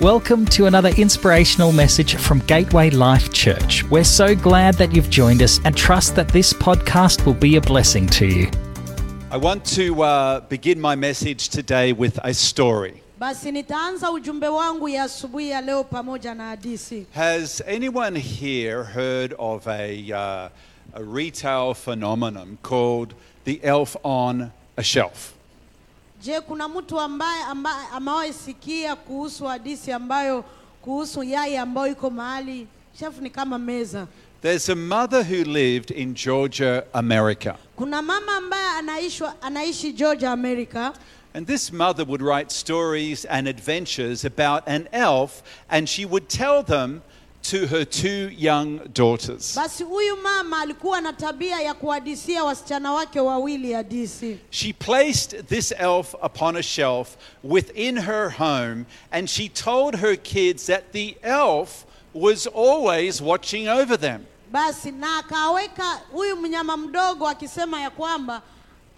Welcome to another inspirational message from Gateway Life Church. We're so glad that you've joined us and trust that this podcast will be a blessing to you. I want to uh, begin my message today with a story. Basi nitaanza ujumbe wangu ya asubuhi ya leo pamoja na hadisi. Has anyone here heard of a, uh, a retail phenomenon called the elf on a shelf? Je, kuna mtu ambaye ambaye amewahi sikia kuhusu hadisi ambayo kuhusu yai ambayo iko mahali ni kama meza. There's a mother who lived in Georgia, America. Kuna mama ambaye anaishwa, anaishi Georgia, America. And this mother would write stories and adventures about an elf, and she would tell them to her two young daughters. Basi huyu mama alikuwa na tabia ya kuhadisia wasichana wake wawili hadisi. She placed this elf upon a shelf within her home, and she told her kids that the elf was always watching over them. Basi na akaweka huyu mnyama mdogo akisema ya kwamba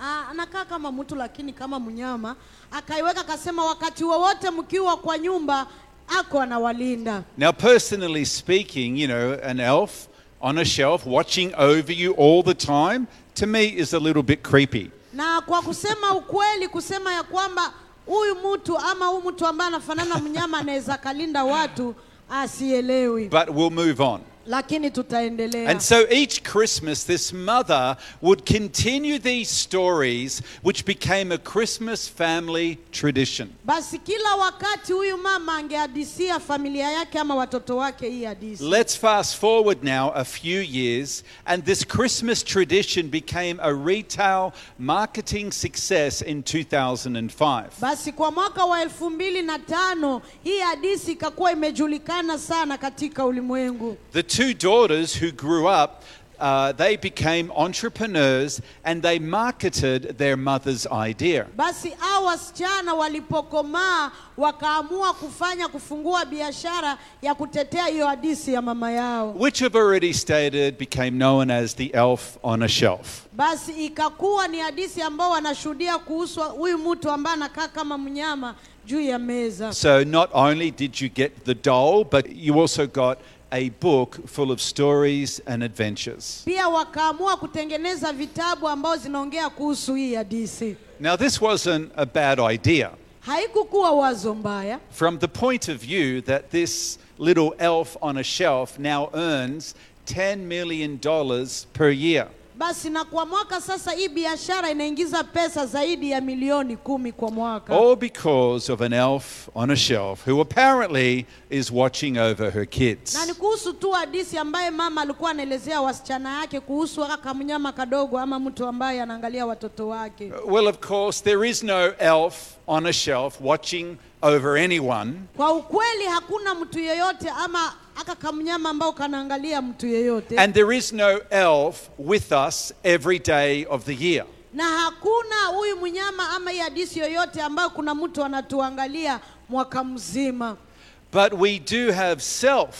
ah, anakaa kama mtu lakini kama mnyama, akaiweka akasema, wakati wowote mkiwa kwa nyumba ako anawalinda. Now, personally speaking, you know, an elf on a shelf watching over you all the time, to me is a little bit creepy. Na kwa kusema ukweli, kusema ya kwamba huyu mtu ama huyu mtu ambaye anafanana mnyama anaweza kalinda watu asielewi, But we'll move on. Lakini tutaendelea. And so each Christmas, this mother would continue these stories, which became a Christmas family tradition. Basi kila wakati huyu mama angehadisia familia yake ama watoto wake hii hadisi. Let's fast forward now a few years, and this Christmas tradition became a retail marketing success in 2005. Basi kwa mwaka wa elfu mbili na tano hii hadisi ikakuwa imejulikana sana katika ulimwengu. The two daughters who grew up, uh, they became entrepreneurs and they marketed their mother's idea. Basi hao wasichana walipokomaa wakaamua kufanya kufungua biashara ya kutetea hiyo hadisi ya mama yao. Which I've already stated became known as the elf on a shelf. Basi ikakuwa ni hadisi ambao wanashuhudia kuhusu huyu mtu ambaye anakaa kama mnyama juu ya meza. So not only did you get the doll, but you also got a book full of stories and adventures. Pia wakaamua kutengeneza vitabu ambao zinaongea kuhusu hii hadisi. Now, this wasn't a bad idea Haikukuwa wazo mbaya. from the point of view that this little elf on a shelf now earns $10 million per year. Basi na kwa mwaka sasa hii biashara inaingiza pesa zaidi ya milioni kumi kwa mwaka. All because of an elf on a shelf who apparently is watching over her kids. Na ni kuhusu tu hadisi ambaye mama alikuwa anaelezea wasichana yake kuhusu aka mnyama kadogo ama mtu ambaye anaangalia watoto wake. Well, of course, there is no elf on a shelf watching over anyone. Kwa ukweli hakuna mtu yeyote ama aka kamnyama ambao kanaangalia mtu yeyote. And there is no elf with us every day of the year. na hakuna huyu mnyama ama hii yoyote ambayo kuna mtu anatuangalia mwaka mzima. But we do have self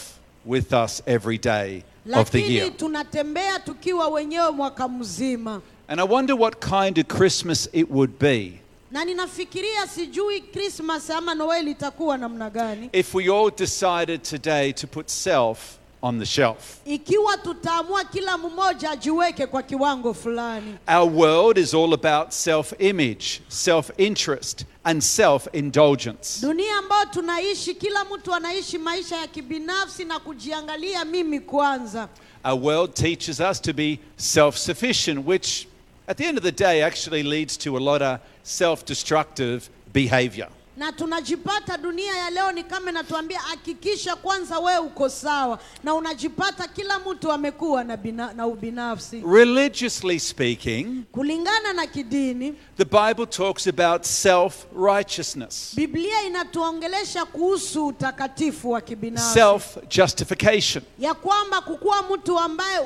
with us every day of the year. Lakini tunatembea tukiwa wenyewe mwaka mzima. And I wonder what kind of Christmas it would be na ninafikiria sijui Christmas ama Noel itakuwa namna gani if we all decided today to put self on the shelf. ikiwa tutaamua kila mmoja ajiweke kwa kiwango fulani. Our world is all about self image, self interest, and self indulgence. Dunia ambayo tunaishi, kila mtu anaishi maisha ya kibinafsi na kujiangalia mimi kwanza. Our world teaches us to be self sufficient, which at the end of the day actually leads to a lot of self destructive behavior. na tunajipata dunia ya leo ni kama inatuambia hakikisha kwanza wewe uko sawa, na unajipata kila mtu amekuwa na, bina, na ubinafsi. Religiously speaking, Kulingana na kidini, the Bible talks about self righteousness, Biblia inatuongelesha kuhusu utakatifu wa kibinafsi. Self justification, ya kwamba kukuwa mtu ambaye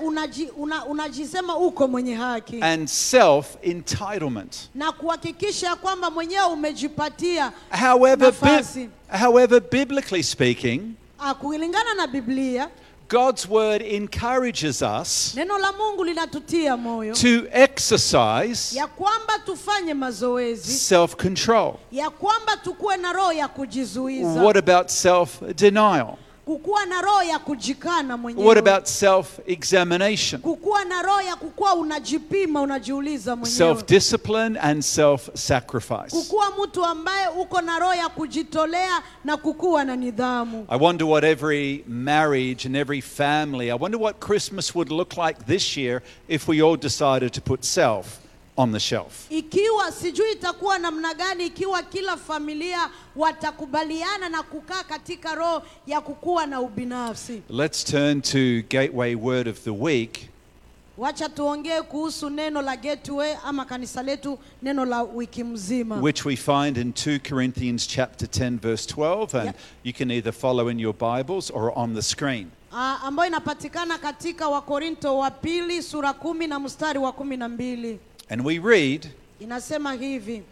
unajisema uko mwenye haki. And self entitlement. na kuhakikisha kwamba mwenyewe umejipatia However, bi- however, biblically speaking, Ah, kulingana na Biblia God's word encourages us neno la mungu linatutia moyo to exercise ya kwamba tufanye mazoezi self control. ya kwamba tukuwe na roho ya kujizuiza What about self denial? Kukuwa na roho ya kujikana What about self examination? kukuwa na roho ya kukuwa unajipima unajiuliza mwenyewe Self discipline and self sacrifice. kukuwa mtu ambaye uko na roho ya kujitolea na kukuwa na nidhamu I wonder what every marriage and every family, I wonder what Christmas would look like this year if we all decided to put self on the shelf. ikiwa sijui itakuwa namna gani ikiwa kila familia watakubaliana na kukaa katika roho ya kukuwa na ubinafsi Let's turn to Gateway Word of the Week. wacha tuongee kuhusu neno la gateway ama kanisa letu neno la wiki mzima which we find in 2 Corinthians chapter 10 verse 12 and Yep. you can either follow in your Bibles or on the screen. Ah, ambayo inapatikana katika wakorinto wa pili sura kumi na mstari wa kumi na mbili And we read, inasema hivi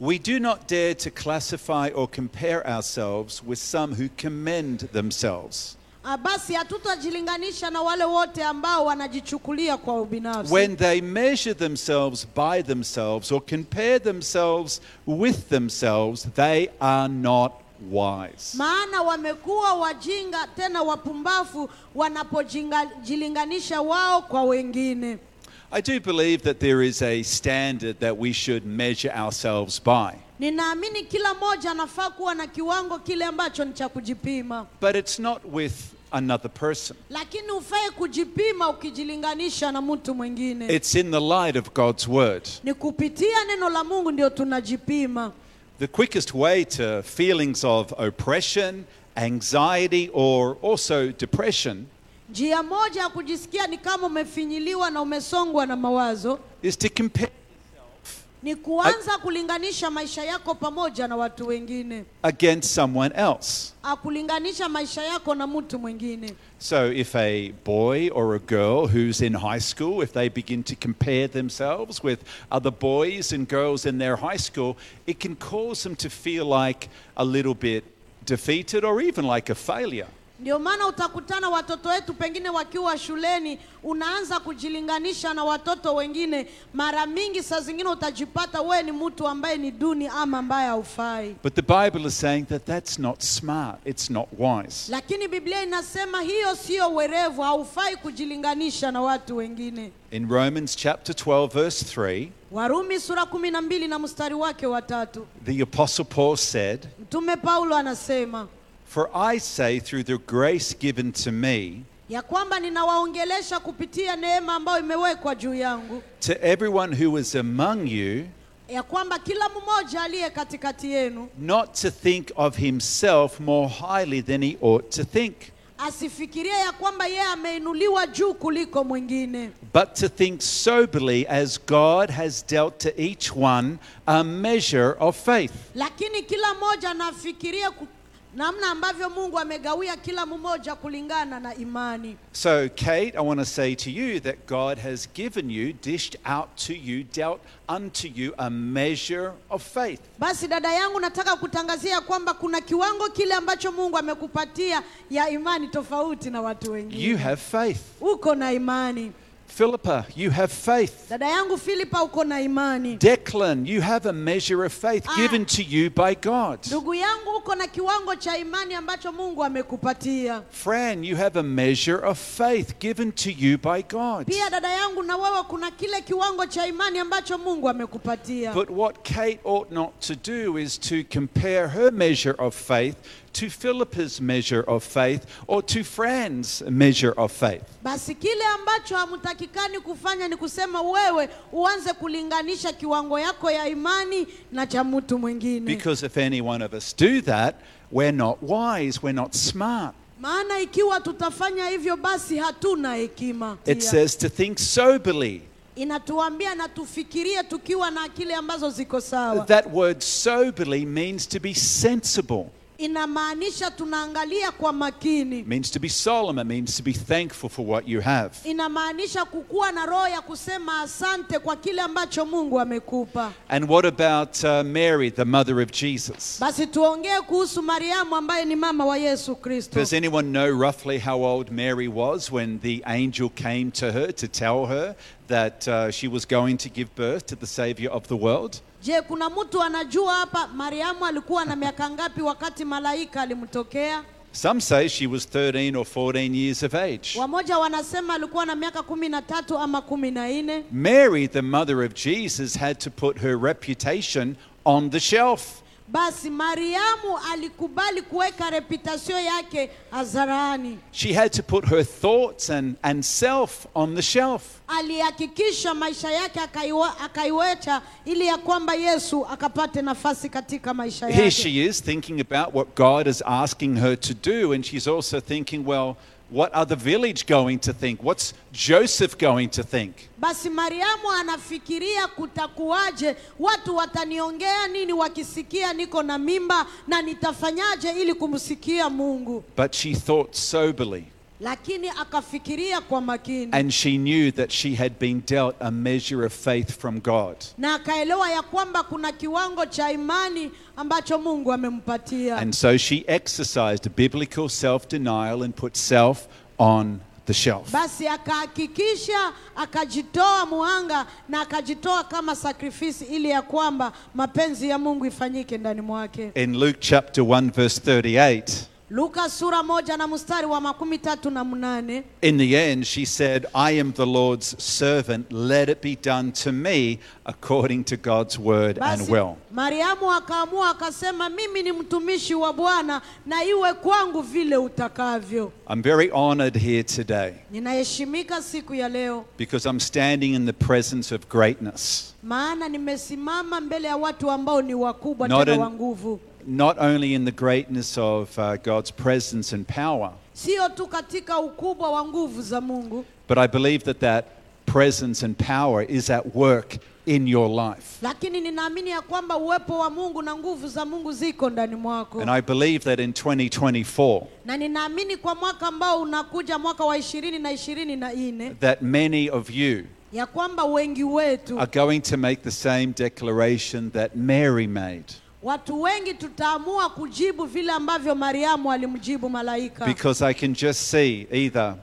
we do not dare to classify or compare ourselves with some who commend themselves. Ah, basi hatutajilinganisha na wale wote ambao wanajichukulia kwa ubinafsi When they measure themselves by themselves or compare themselves with themselves, they are not wise. maana wamekuwa wajinga tena wapumbafu wanapojilinganisha wao kwa wengine I do believe that there is a standard that we should measure ourselves by. ninaamini kila mmoja anafaa kuwa na kiwango kile ambacho ni cha kujipima But it's not with another person. lakini ufai kujipima ukijilinganisha na mtu mwingine It's in the light of God's word. ni kupitia neno la mungu ndio tunajipima The quickest way to feelings of oppression, anxiety, or also depression njia moja ya kujisikia ni kama umefinyiliwa na umesongwa na mawazo is to compare ni kuanza kulinganisha maisha yako pamoja na watu wengine against someone else. Ah, akulinganisha maisha yako na mtu mwingine So, if a boy or a girl who's in high school, if they begin to compare themselves with other boys and girls in their high school, it can cause them to feel like a little bit defeated or even like a failure. Ndio maana utakutana watoto wetu pengine wakiwa shuleni unaanza kujilinganisha na watoto wengine. Mara mingi saa zingine utajipata wewe ni mtu ambaye ni duni ama ambaye haufai. But the Bible is saying that that's not smart, it's not wise. lakini biblia inasema hiyo sio werevu haufai kujilinganisha na watu wengine. In Romans chapter 12, verse 3, warumi sura kumi na mbili na mstari wake wa tatu. the Apostle Paul said, mtume paulo anasema For I say, through the grace given to me, ya kwamba ninawaongelesha kupitia neema ambayo imewekwa juu yangu to everyone who is among you, ya kwamba kila mmoja aliye katikati yenu not to think of himself more highly than he ought to think, asifikirie ya kwamba yeye ameinuliwa juu kuliko mwingine but to think soberly as God has dealt to each one a measure of faith. lakini kila mmoja ku- namna ambavyo mungu amegawia kila mmoja kulingana na imani So, Kate, I want to say to you that God has given you, dished out to you, dealt unto you a measure of faith. basi dada yangu nataka kutangazia kwamba kuna kiwango kile ambacho mungu amekupatia ya imani tofauti na watu You have faith. uko na imani Philippa, you have faith. dada yangu filipa uko na imani Declan, you have a measure of faith Ah. given to you by God. ndugu yangu uko na kiwango cha imani ambacho mungu amekupatia Fran, you have a measure of faith given to you by God. pia dada yangu na wewe kuna kile kiwango cha imani ambacho mungu amekupatia But what Kate ought not to do is to compare her measure of faith to Philippa's measure of faith or to Fran's measure of faith. basi kile ambacho hamtakikani kufanya ni kusema wewe uanze kulinganisha kiwango yako ya imani na cha mtu mwingine Because if any one of us do that, we're not wise, we're not smart. maana ikiwa tutafanya hivyo basi hatuna hekima It says to think soberly. inatuambia na tufikirie tukiwa na akili ambazo ziko sawa That word soberly means to be sensible. Inamaanisha tunaangalia kwa makini means to be solemn. It means to be thankful for what you have. inamaanisha kukuwa na roho ya kusema asante kwa kile ambacho mungu amekupa And what about uh, Mary, the mother of Jesus? basi tuongee kuhusu mariamu ambaye ni mama wa yesu kristo Does anyone know roughly how old Mary was when the angel came to her to tell her that uh, she was going to give birth to the Savior of the world? Je kuna mtu anajua hapa mariamu alikuwa na miaka ngapi wakati malaika alimtokea Some say she was 13 or 14 years of age. wamoja wanasema alikuwa na miaka kumi na tatu ama kumi na nne Mary, the mother of Jesus, had to put her reputation on the shelf. Basi mariamu alikubali kuweka reputasio yake hadharani She had to put her thoughts and, and self on the shelf. alihakikisha maisha yake akaiweka ili ya kwamba yesu akapate nafasi katika maisha Here she is thinking about what God is asking her to do, and she's also thinking, well, what are the village going to think? What's Joseph going to think? basi mariamu anafikiria kutakuwaje watu wataniongea nini wakisikia niko na mimba na nitafanyaje ili kumsikia mungu But she thought soberly, lakini akafikiria kwa makini and she knew that she had been dealt a measure of faith from God. na akaelewa ya kwamba kuna kiwango cha imani ambacho mungu amempatia And so she exercised a biblical self denial and put self on the shelf. basi akahakikisha akajitoa muhanga na akajitoa kama sakrifisi ili ya kwamba mapenzi ya mungu ifanyike ndani mwake In Luke chapter 1, verse 38, luka sura moja na mstari wa makumi tatu na mnane in the end, she said, I am the Lord's servant. Let it be done to me according to God's word and will. mariamu akaamua akasema mimi ni mtumishi wa bwana na iwe kwangu vile utakavyo I'm very honored here today ninaheshimika siku ya leo because I'm standing in the presence of greatness. maana nimesimama mbele ya watu ambao ni wakubwa tena in- wa nguvu Not only in the greatness of uh, God's presence and power, sio tu katika ukubwa wa nguvu za mungu but I believe that that presence and power is at work in your life. lakini ninaamini ya kwamba uwepo wa mungu na nguvu za mungu ziko ndani mwako And I believe that in 2024, na ninaamini kwa mwaka ambao unakuja mwaka wa ishirini na ishirini na nne that many of you ya kwamba wengi wetu are going to make the same declaration that Mary made. Watu wengi tutaamua kujibu vile ambavyo mariamu alimjibu malaika. Because I can just see either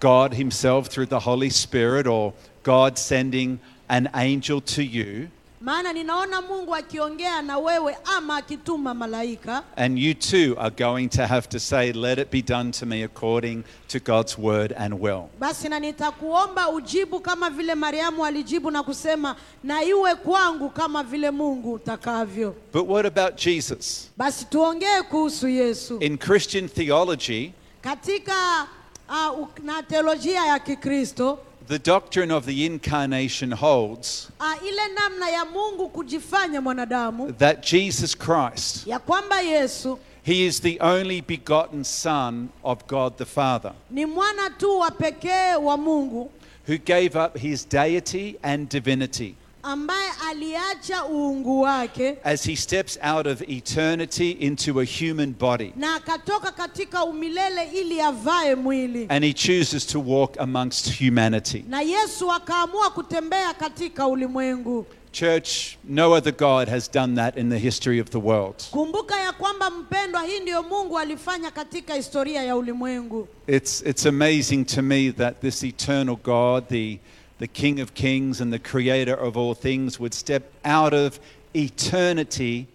God Himself through the Holy Spirit or God sending an angel to you, maana ninaona mungu akiongea na wewe ama akituma malaika and you too are going to have to say, Let it be done to me according to God's word and will. basi na nitakuomba ujibu kama vile mariamu alijibu na kusema na iwe kwangu kama vile mungu utakavyo But what about Jesus? basi tuongee kuhusu yesu In Christian theology, katika uh, na teolojia ya kikristo the doctrine of the incarnation holds ah, ile namna ya mungu kujifanya mwanadamu. that Jesus Christ, ya kwamba yesu He is the only begotten Son of God the Father, ni mwana tu wa pekee wa mungu. who gave up His deity and divinity ambaye aliacha uungu wake as He steps out of eternity into a human body. na akatoka katika umilele ili avae mwili And He chooses to walk amongst humanity. na yesu akaamua kutembea katika ulimwengu Church, no other God has done that in the history of the world. kumbuka ya kwamba mpendwa hii ndiyo mungu alifanya katika historia ya ulimwengu It's, it's amazing to me that this eternal God, the, the King of Kings and the Creator of all things, would step out of eternity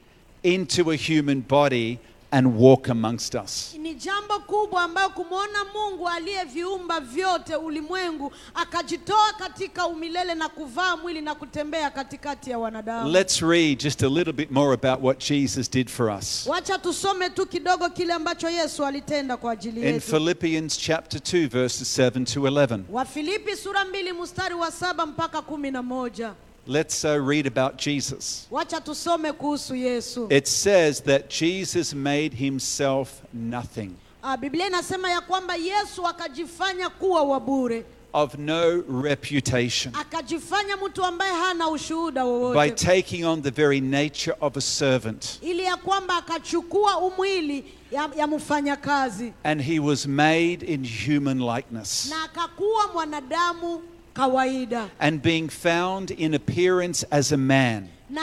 into a human body and walk amongst us. ni jambo kubwa ambayo kumwona mungu aliyeviumba vyote ulimwengu akajitoa katika umilele na kuvaa mwili na kutembea katikati ya wanadamu Let's read just a little bit more about what Jesus did for us. wacha tusome tu kidogo kile ambacho yesu alitenda kwa ajili In Philippians chapter 2, verses 7 to 11. wafilipi sura mbili mstari wa saba mpaka kumi na moja Let's uh, read about Jesus. wacha tusome kuhusu yesu It says that Jesus made himself nothing. Ah, biblia inasema ya kwamba yesu akajifanya kuwa wa bure of no reputation akajifanya mtu ambaye hana ushuhuda by wowote taking on the very nature of a servant. ili ya kwamba akachukua umwili ya, ya mfanyakazi And he was made in human likeness. na akakuwa mwanadamu kawaida. And being found in appearance as a man, na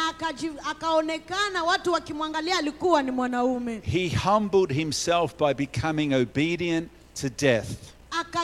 akaonekana watu wakimwangalia alikuwa ni mwanaume. He humbled himself by becoming obedient to death,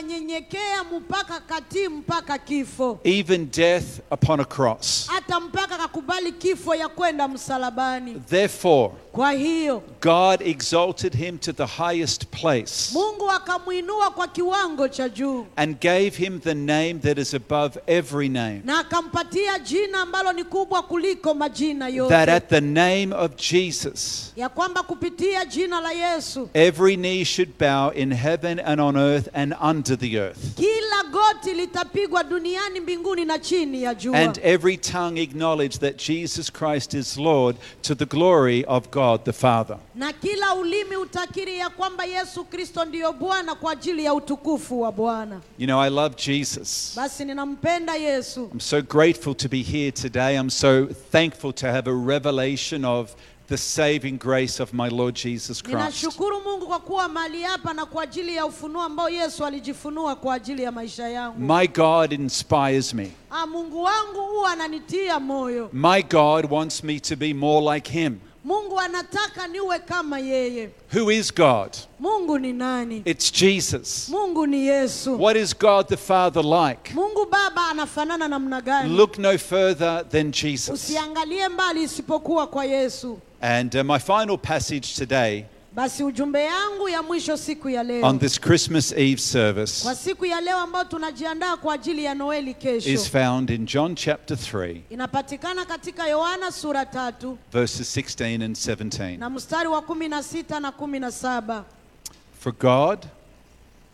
akanyenyekea mpaka katii mpaka kifo even death upon a cross. hata mpaka akakubali kifo ya kwenda msalabani Therefore, kwa hiyo God exalted him to the highest place mungu akamwinua kwa kiwango cha juu and gave him the name that is above every name. na akampatia jina ambalo ni kubwa kuliko majina That at the name of Jesus, ya kwamba kupitia jina la yesu every knee should bow in heaven and on earth and under the earth, kila goti litapigwa duniani mbinguni na chini ya jua and every tongue acknowledge that Jesus Christ is Lord to the glory of God the Father. na kila ulimi utakiri ya kwamba yesu kristo ndiyo bwana kwa ajili ya utukufu wa bwana You know, I love Jesus. basi ninampenda yesu I'm so grateful to be here today. I'm so thankful to have a revelation of the saving grace of my Lord Jesus Christ. ninashukuru mungu kwa kuwa mahali hapa na kwa ajili ya ufunuo ambao yesu alijifunua kwa ajili ya maisha yangu My God inspires me. ah, mungu wangu huwa ananitia moyo My God wants me to be more like Him. mungu anataka niwe kama yeye Who is God? mungu ni nani It's Jesus. mungu ni yesu What is God the Father like? mungu baba anafanana namna gani Look no further than Jesus. usiangalie mbali isipokuwa kwa yesu And uh, my final passage today basi ujumbe yangu ya mwisho siku ya leo on this Christmas Eve service kwa siku ya leo ambayo tunajiandaa kwa ajili ya noeli is found in John chapter 3, inapatikana katika yohana sura tatu verses 16 and 17. na mstari wa kumi na sita na kumi na saba For God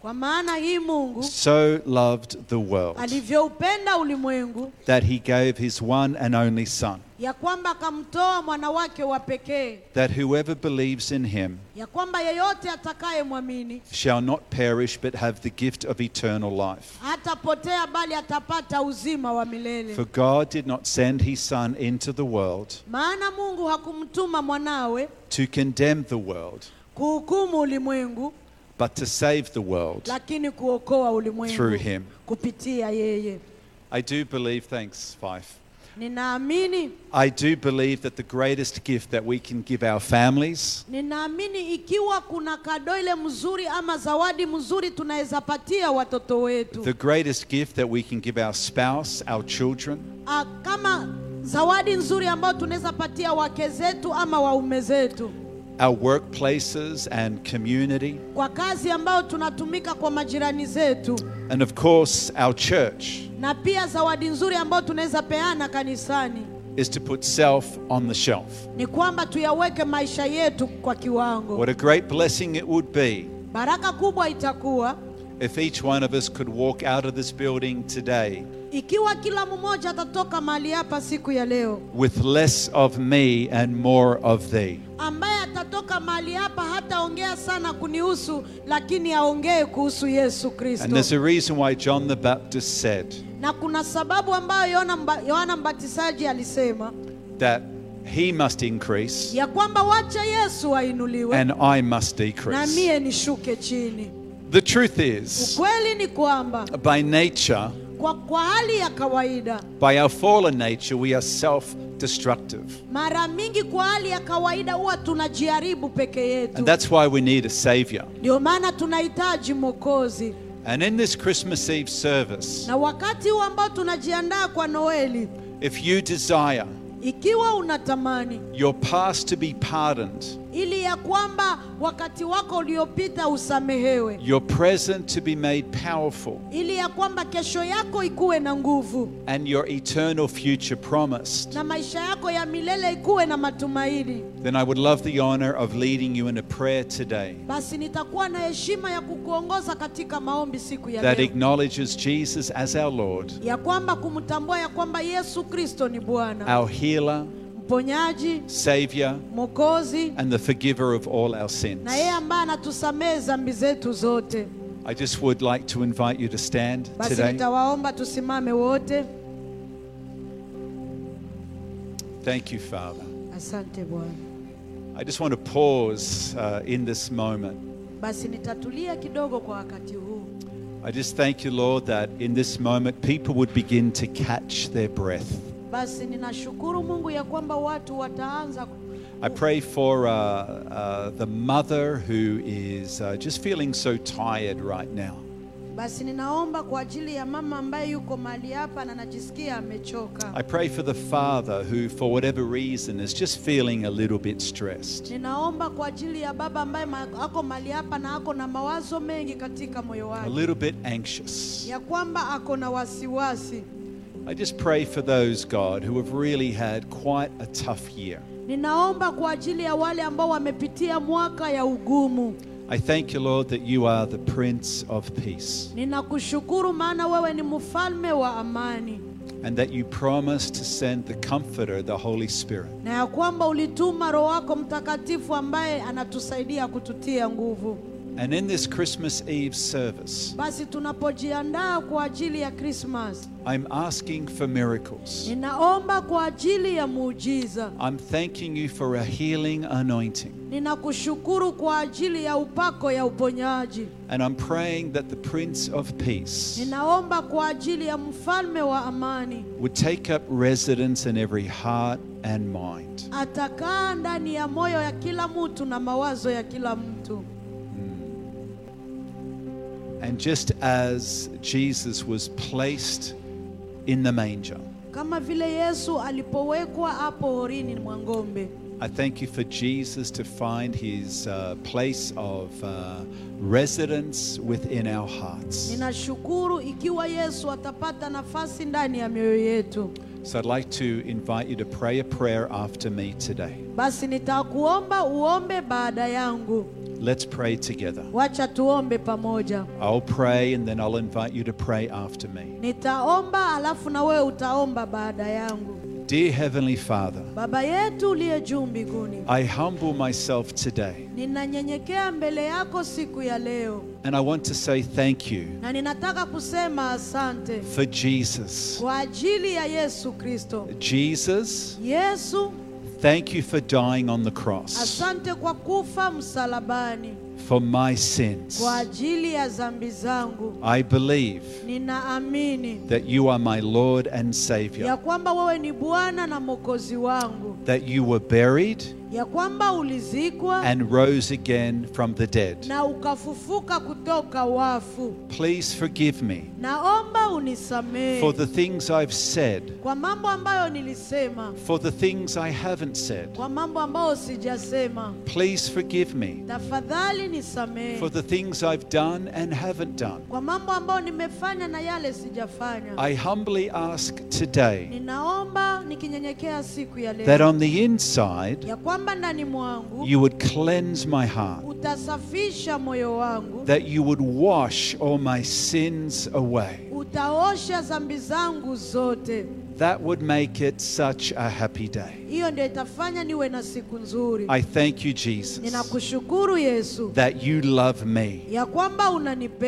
kwa maana hii mungu so loved the world alivyoupenda ulimwengu that he gave his one and only Son, ya kwamba akamtoa mwana wake wa pekee that whoever believes in him ya kwamba yeyote atakayemwamini shall not perish but have the gift of eternal life. hatapotea bali atapata uzima wa milele For God did not send his Son into the world maana mungu hakumtuma mwanawe to condemn the world, kuhukumu ulimwengu but to save the world through him. yeye I do believe, thanks, Fife. I do believe that the greatest gift that we can give our families ninaamini ikiwa kuna kado ile mzuri ama zawadi mzuri tunaweza patia watoto wetu the greatest gift that we can give our spouse, our children, Kama zawadi nzuri ambayo tunaweza patia wake zetu ama waume zetu our workplaces and community, kwa kazi ambayo tunatumika kwa majirani zetu. And of course our church na pia zawadi nzuri ambayo tunaweza peana kanisani. is to put self on the shelf. ni kwamba tuyaweke maisha yetu kwa kiwango. What a great blessing it would be baraka kubwa itakuwa if each one of us could walk out of this building today ikiwa kila mmoja atatoka mahali hapa siku ya leo with less of me and more of thee. ambaye atatoka mahali hapa hataongea sana kunihusu lakini aongee kuhusu yesu And kristo there's a reason why John the Baptist said na kuna sababu ambayo yohana, mbatizaji alisema that he must increase ya kwamba wacha yesu ainuliwe and I must decrease. Mie nishuke chini The truth is, ukweli ni kwamba by nature, kwa, kwa hali ya kawaida by our fallen nature, we are self destructive. mara mingi kwa hali ya kawaida huwa tunajiharibu peke yetu And that's why we need a Savior. ndio maana tunahitaji mwokozi And in this Christmas Eve service, na wakati huu ambao tunajiandaa kwa noeli if you desire your past to be pardoned, ili ya kwamba wakati wako uliopita usamehewe. Your present to be made powerful, ili ya kwamba kesho yako ikuwe na nguvu. And your eternal future promised, na maisha yako ya milele ikuwe na matumaini. Then I would love the honor of leading you in a prayer today. Basi nitakuwa na heshima ya kukuongoza katika maombi siku ya that leo. acknowledges Jesus as our Lord, ya kwamba kumtambua ya kwamba yesu kristo ni bwana. our healer, Savior, and the forgiver of all our sins. na yeye ambaye anatusamehe dhambi zetu zote I just would like to invite you to stand today. nitawaomba tusimame wote Thank you, Father. asante bwana I just want to pause uh, in this moment. basi nitatulia kidogo kwa wakati huu I just thank you, Lord, that in this moment people would begin to catch their breath. Basi ninashukuru mungu ya kwamba watu wataanza I pray for uh, uh, the mother who is uh, just feeling so tired right now. basi ninaomba kwa ajili ya mama ambaye yuko mahali hapa na najisikia amechoka I pray for the father who, for whatever reason, is just feeling a little bit stressed. ninaomba kwa ajili ya baba ambaye ako mahali hapa na ako na mawazo mengi katika moyo a little bit anxious. ya kwamba ako na wasiwasi I just pray for those, God, who have really had quite a tough year. ninaomba kwa ajili ya wale ambao wamepitia mwaka ya ugumu I thank you, Lord, that you are the Prince of Peace ninakushukuru maana wewe ni mfalme wa amani and that you promise to send the Comforter, the Holy Spirit. na ya kwamba ulituma roho wako mtakatifu ambaye anatusaidia kututia nguvu And in this Christmas Eve service, basi tunapojiandaa kwa ajili ya krismas I'm asking for miracles. ninaomba kwa ajili ya muujiza I'm thanking you for a healing anointing. ninakushukuru kwa ajili ya upako ya uponyaji And I'm praying that the Prince of Peace ninaomba kwa ajili ya mfalme wa amani would take up residence in every heart and mind. atakaa ndani ya moyo ya kila mtu na mawazo ya kila mtu And just as Jesus was placed in the manger, kama vile yesu alipowekwa hapo horini mwa ng'ombe I thank you for Jesus to find his uh, place of uh, residence within our hearts. ninashukuru ikiwa yesu atapata nafasi ndani ya mioyo yetu So I'd like to invite you to pray a prayer after me today. basi nitakuomba uombe baada yangu Let's pray together. wacha tuombe pamoja I'll pray and then I'll invite you to pray after me. nitaomba alafu na wewe utaomba baada yangu Dear Heavenly Father, baba yetu uliye juu mbinguni I humble myself today ninanyenyekea mbele yako siku ya leo and I want to say thank you na ninataka kusema asante for Jesus. kwa ajili ya yesu kristo Jesus, yesu thank you for dying on the cross. Asante kwa kufa msalabani. For my sins. kwa ajili ya dhambi zangu. I believe ninaamini that you are my Lord and ya Savior, kwamba wewe ni bwana na mwokozi wangu. That you were buried ya kwamba ulizikwa and rose again from the dead. na ukafufuka kutoka wafu Please forgive me naomba unisamehe for the things I've said, kwa mambo ambayo nilisema for the things I haven't said. kwa mambo ambayo sijasema Please forgive me tafadhali nisamehe for the things I've done and haven't done. kwa mambo ambayo nimefanya na yale sijafanya I humbly ask today ninaomba nikinyenyekea siku ya that leo on the inside ya kwamba ndani mwangu. You would cleanse my heart, utasafisha moyo wangu. That you would wash all my sins away. utaosha dhambi zangu zote. That would make it such a happy day. hiyo ndio itafanya niwe na siku nzuri. I thank you, Jesus, ninakushukuru yesu. that you love me ya kwamba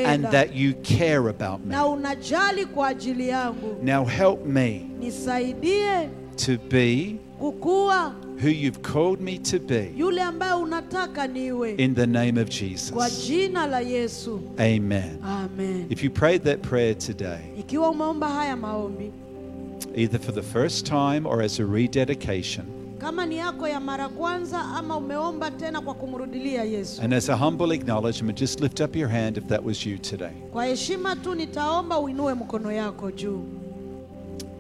and that you care about me. na unajali kwa ajili yangu. Now help me nisaidie to be kukua who you've called me to be yule ambaye unataka niwe in the name of kwa Jesus. jina la yesu Amen. amen If you prayed that prayer today, ikiwa umeomba haya maombi either for the first time or as a rededication, kama ni yako ya mara kwanza ama umeomba tena kwa kumrudilia yesu and as a humble acknowledgement, just lift up your hand if that was you today. kwa heshima tu nitaomba uinue mkono yako juu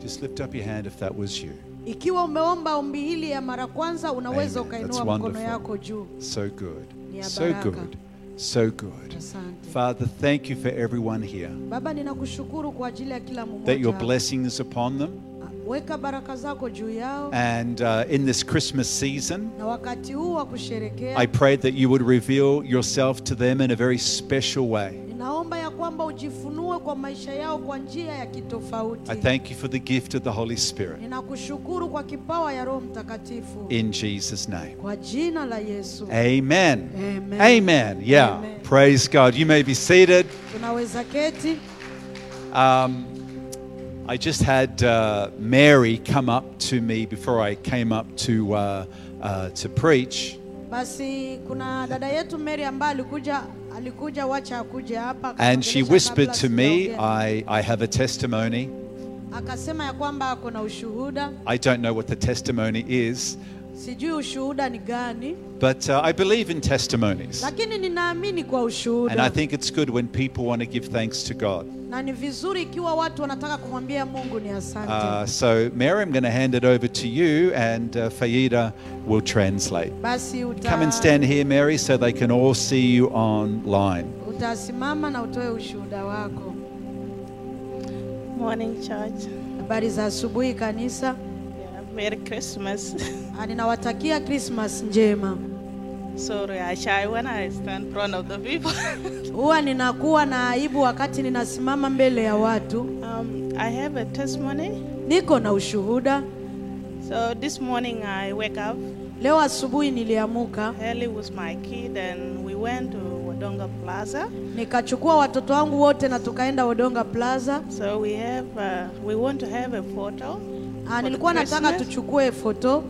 Just lift up your hand if that was you. Ikiwa umeomba ombi hili ya mara kwanza unaweza ukainua mkono yako juu So good. So good. So good. Father, thank you for everyone here. baba ninakushukuru kwa ajili ya kila That your blessing is upon them. weka baraka zako juu yao And uh, in this Christmas season, na wakati huu wa I pray that you would reveal yourself to them in a very special way. ninaomba kwamba ujifunue kwa maisha yao kwa njia ya kitofauti. I thank you for the gift of the Holy Spirit. Ninakushukuru kwa kipawa ya Roho Mtakatifu In Jesus' name. kwa jina la Yesu. Amen. Amen. Amen. Yeah. Amen. Praise God. You may be seated. Tunaweza keti. Um, I just had uh, Mary come up to me before I came up to, uh, uh, to preach. Basi kuna dada yetu Mary ambaye alikuja alikuja wacha akuje hapa And she whispered to me. I, I have a testimony. akasema ya kwamba ako na ushuhuda. I don't know what the testimony is, Sijui ushuhuda ni gani, but uh, I believe in testimonies. lakini ninaamini kwa And I think it's good when people want to give thanks to God. na ni vizuri ikiwa watu wanataka kumwambia Mungu ni asante. Uh, so, Mary, I'm going to hand it over to you, and uh, Faida will translate. Come and stand here, Mary, so they can all see you online. utasimama na utoe ushuhuda wako. Morning, church. Habari za asubuhi kanisa. Merry Christmas. Ah, Ninawatakia Christmas njema. Sorry, I shy when I stand in front of the people. Huwa ninakuwa na aibu wakati ninasimama mbele ya watu. um, I have a testimony. Niko na ushuhuda. So this morning I wake up Leo asubuhi niliamuka early with my kid and we went to Wodonga Plaza. nikachukua watoto wangu wote na tukaenda Odonga Plaza. So we have uh, we want to have a photo. Ah, nilikuwa nataka tuchukue foto.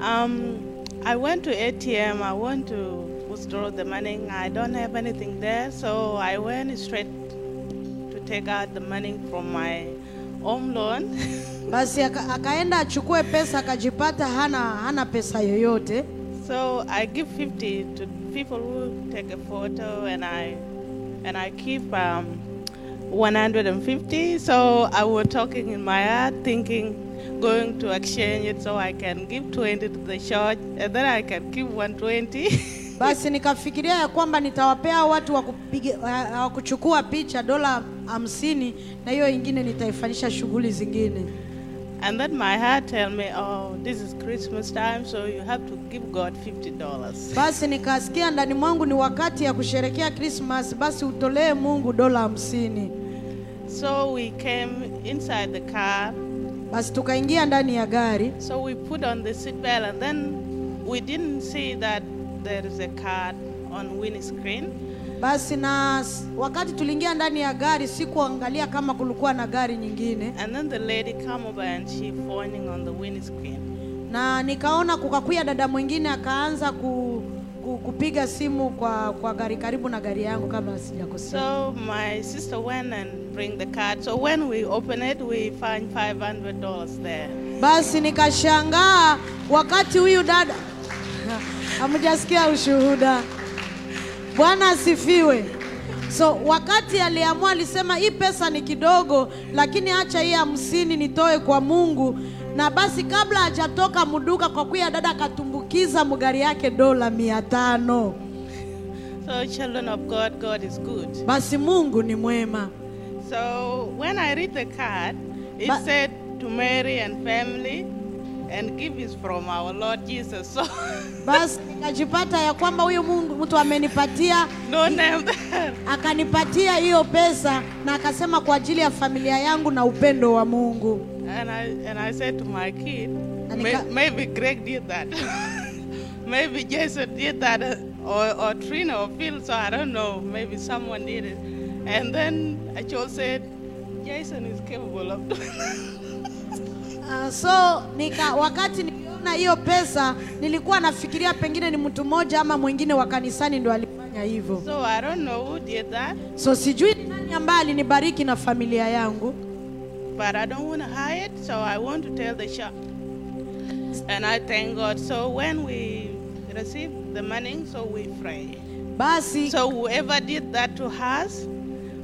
Um, I went to ATM. I want to withdraw the money. I don't have anything there, so I went straight to take out the money from my home loan. Basi aka, akaenda achukue pesa akajipata hana hana pesa yoyote. So I give 50 to people who take a photo, and I and I keep um, 150. So I was talking in my heart, thinking, going to exchange it so I can give 20 to the church, and then I can keep 120. Basi nikafikiria ya kwamba nitawapea watu wa kupiga wa kuchukua picha dola hamsini na hiyo ingine nitaifanyisha shughuli zingine. and then my heart tell me, oh, this is Christmas time, so you have to give God $50. Basi nikasikia ndani mwangu ni wakati ya kusherekea Christmas, basi utolee Mungu dola hamsini. So we came inside the car. Basi tukaingia ndani ya gari, So we put on the seatbelt, and then we didn't see that there is a card on windscreen. basi na wakati tuliingia ndani ya gari sikuangalia kama kulikuwa na gari nyingine, And then the lady come over and she phoning on the windscreen. na nikaona kukakuya dada mwingine akaanza ku, ku, kupiga simu kwa, kwa gari karibu na gari yangu kabla sijakosea. So my sister went and bring the card. So when we open it, we find $500 there. Basi nikashangaa wakati huyu dada hamjasikia ushuhuda. Bwana asifiwe. So wakati aliamua, alisema hii pesa ni kidogo, lakini acha hii hamsini nitoe kwa Mungu. Na basi kabla hajatoka muduka, kwa kuya dada akatumbukiza mgari yake dola mia tano. So children of God, God is good. Basi Mungu ni mwema. So when I read the card, it But- said to Mary and family, and give is from our Lord Jesus. So Basi nikajipata ya kwamba huyu Mungu mtu amenipatia no name akanipatia hiyo pesa na akasema kwa ajili ya familia yangu na upendo wa Mungu. And I and I said to my kid, And "May- maybe Greg did that. maybe Jason did that, uh, or, or Trina or Phil. So I don't know. Maybe someone did it. And then Achol said, Jason is capable of doing that. Uh, so nika, wakati niliona hiyo pesa nilikuwa nafikiria pengine ni mtu mmoja ama mwingine wa kanisani ndo alifanya hivyo. So I don't know who did that, So sijui ni nani ambaye alinibariki na familia yangu, but I don't want to hide. So I want to tell the shop. And I thank God. So when we receive the money, so we pray. basi So whoever did that to us,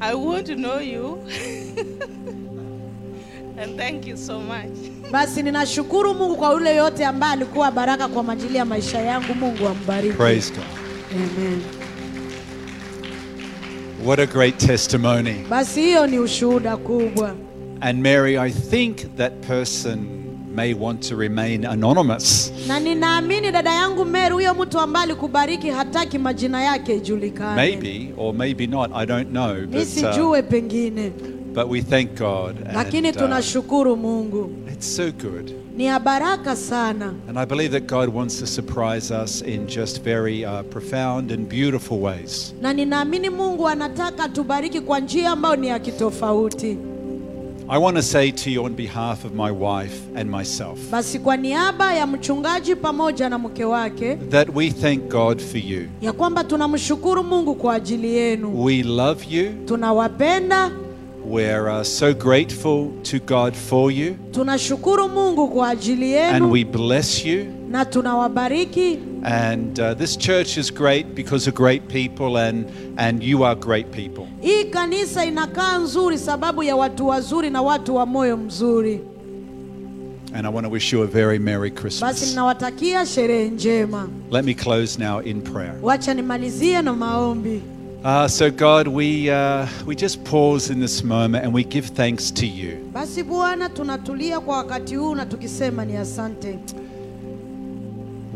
I want to know you. and thank you so much. basi ninashukuru Mungu kwa yule yote ambaye alikuwa baraka kwa majili ya maisha yangu. Mungu ambariki. Praise God. Amen. What a great testimony. Basi hiyo ni ushuhuda kubwa. And Mary, I think that person may want to remain anonymous. na ninaamini dada yangu Mary, huyo mtu ambaye alikubariki hataki majina yake ijulikane. Maybe, or maybe not, I don't know. But, uh, pengine, but we thank God. lakini uh, tunashukuru Mungu, it's so good. ni ya baraka sana, And I believe that God wants to surprise us in just very uh, profound and beautiful ways. na ninaamini Mungu anataka tubariki kwa njia ambayo ni ya kitofauti. I want to say to you on behalf of my wife and myself Basi kwa niaba ya mchungaji pamoja na mke wake, that we thank God for you. ya kwamba tunamshukuru Mungu kwa ajili yenu, We love you. tunawapenda, We're uh, so grateful to God for you. tunashukuru Mungu kwa ajili And we bless you. na tunawabariki. And uh, this church is great because of great people, and, and you are great people. Hii kanisa inakaa nzuri sababu ya watu wazuri na watu wa moyo mzuri. And I want to wish you a very Merry Basi Christmas. ninawatakia sherehe njema. Let me close now in prayer. Wacha nimalizie na maombi. Uh, so, God, we, uh, we just pause in this moment and we give thanks to you. Basi Bwana, tunatulia kwa wakati huu na tukisema ni asante.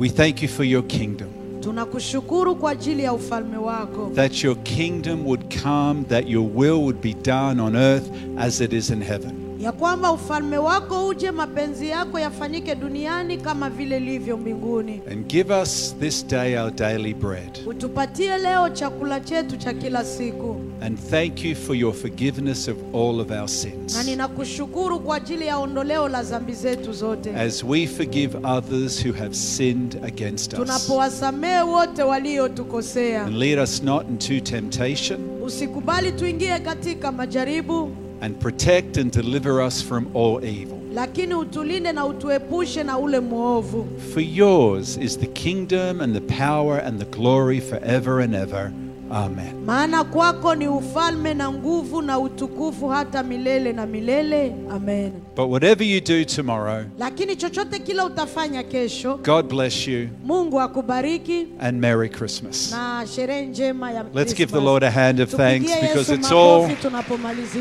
We thank you for your kingdom, Tunakushukuru kwa ajili ya ufalme wako, that your kingdom would come, that your will would be done on earth as it is in heaven. Ya kwamba ufalme wako uje, mapenzi yako yafanyike duniani kama vile ilivyo mbinguni. And give us this day our daily bread. Utupatie leo chakula chetu cha kila siku, And thank you for your forgiveness of all of our na sins. ninakushukuru kwa ajili ya ondoleo la dhambi zetu zote, As we forgive others who have sinned against us. tunapowasamehe wote waliotukosea. And lead us not into temptation, Usikubali tuingie katika majaribu, and protect and deliver us from all evil. lakini utulinde na utuepushe na ule mwovu. For yours is the kingdom and the power and the glory forever and ever. Amen. Maana kwako ni ufalme na nguvu na utukufu hata milele na milele. Amen. But whatever you do tomorrow, Lakini chochote kile utafanya kesho, God bless you Mungu akubariki and Merry Christmas. na sherehe njema ya Let's give the Lord a hand of thanks because it's all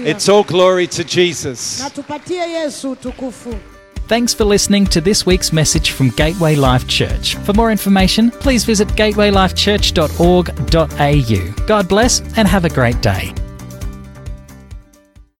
it's all glory to Jesus. na tupatie Yesu utukufu. Thanks for listening to this week's message from Gateway Life Church. For more information, please visit gatewaylifechurch.org.au. God bless and have a great day.